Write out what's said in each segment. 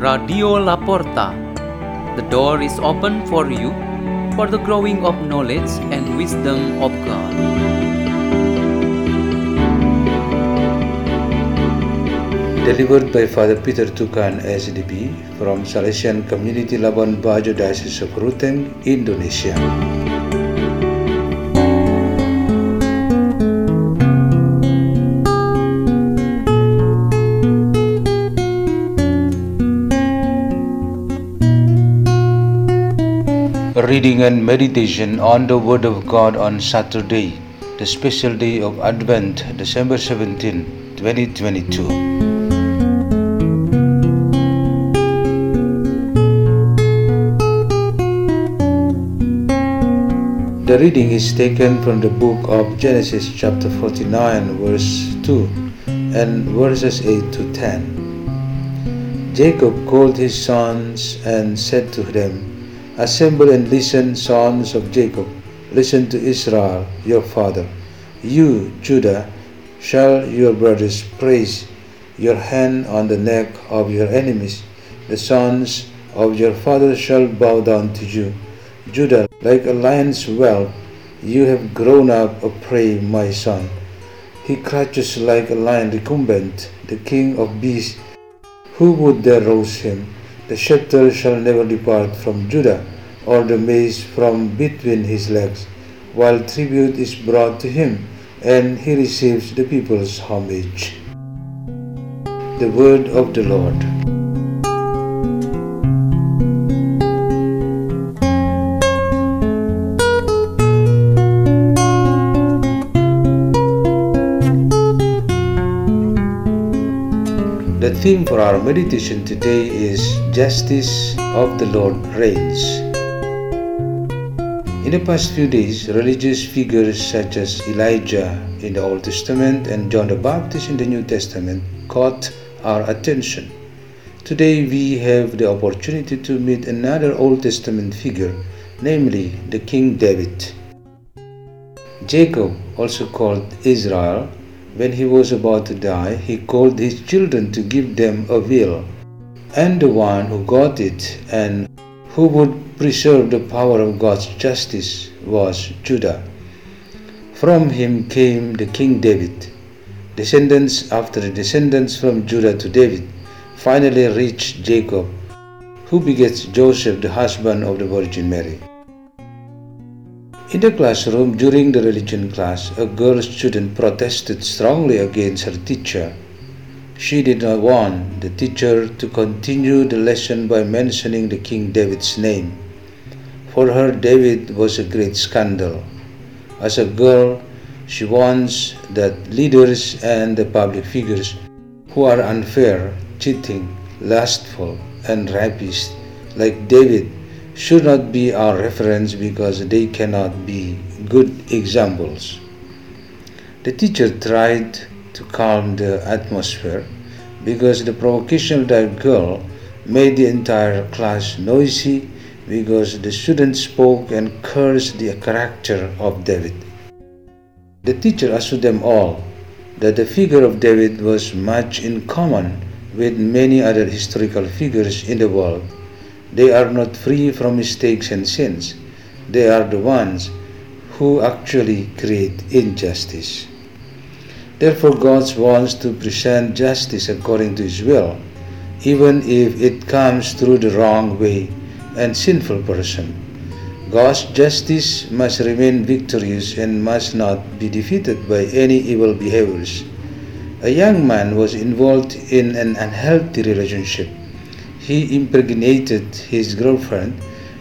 Radio La Porta. The door is open for you for the growing of knowledge and wisdom of God. Delivered by Father Peter Tukan SDB from Salesian Community Labuan Bajo Diocese of Ruteng, Indonesia. Reading and meditation on the Word of God on Saturday, the special day of Advent, December 17, 2022. The reading is taken from the book of Genesis, chapter 49, verse 2, and verses 8 to 10. Jacob called his sons and said to them, Assemble and listen, sons of Jacob. Listen to Israel, your father. You, Judah, shall your brothers praise. Your hand on the neck of your enemies. The sons of your father shall bow down to you. Judah, like a lion's whelp, you have grown up a prey, my son. He crouches like a lion recumbent, the king of beasts. Who would dare rouse him? The scepter shall never depart from Judah, or the mace from between his legs, while tribute is brought to him, and he receives the people's homage. The word of the Lord. The theme for our meditation today is Justice of the Lord Reigns. In the past few days, religious figures such as Elijah in the Old Testament and John the Baptist in the New Testament caught our attention. Today we have the opportunity to meet another Old Testament figure, namely the King David. Jacob, also called Israel, when he was about to die, he called his children to give them a will, and the one who got it and who would preserve the power of God's justice was Judah. From him came the King David. Descendants after descendants from Judah to David finally reached Jacob, who begets Joseph, the husband of the Virgin Mary. In the classroom during the religion class, a girl student protested strongly against her teacher. She did not want the teacher to continue the lesson by mentioning the King David's name. For her, David was a great scandal. As a girl, she wants that leaders and the public figures who are unfair, cheating, lustful, and rapist, like David, should not be our reference because they cannot be good examples. The teacher tried to calm the atmosphere because the provocation of that girl made the entire class noisy because the students spoke and cursed the character of David. The teacher assured them all that the figure of David was much in common with many other historical figures in the world they are not free from mistakes and sins. They are the ones who actually create injustice. Therefore, God wants to present justice according to His will, even if it comes through the wrong way and sinful person. God's justice must remain victorious and must not be defeated by any evil behaviors. A young man was involved in an unhealthy relationship he impregnated his girlfriend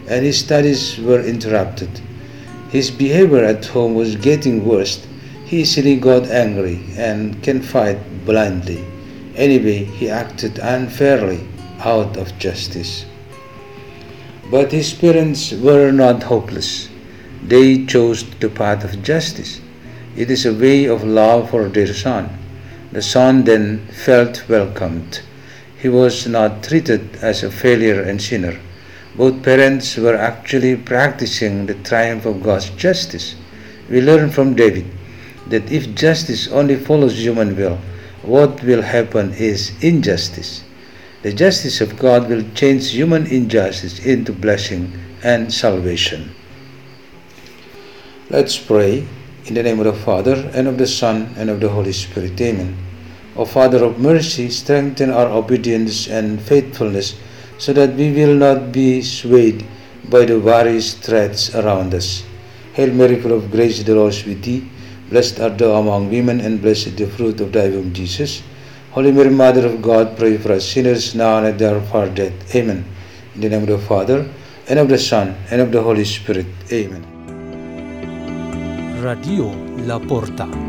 and his studies were interrupted. His behavior at home was getting worse. He easily got angry and can fight blindly. Anyway, he acted unfairly out of justice. But his parents were not hopeless. They chose the path of justice. It is a way of love for their son. The son then felt welcomed he was not treated as a failure and sinner. Both parents were actually practicing the triumph of God's justice. We learn from David that if justice only follows human will, what will happen is injustice. The justice of God will change human injustice into blessing and salvation. Let's pray in the name of the Father, and of the Son, and of the Holy Spirit. Amen. O Father of mercy, strengthen our obedience and faithfulness so that we will not be swayed by the various threats around us. Hail Mary, full of grace, the Lord is with thee. Blessed art thou among women, and blessed the fruit of thy womb, Jesus. Holy Mary, Mother of God, pray for us sinners now and at the hour of our death. Amen. In the name of the Father, and of the Son, and of the Holy Spirit. Amen. Radio La Porta.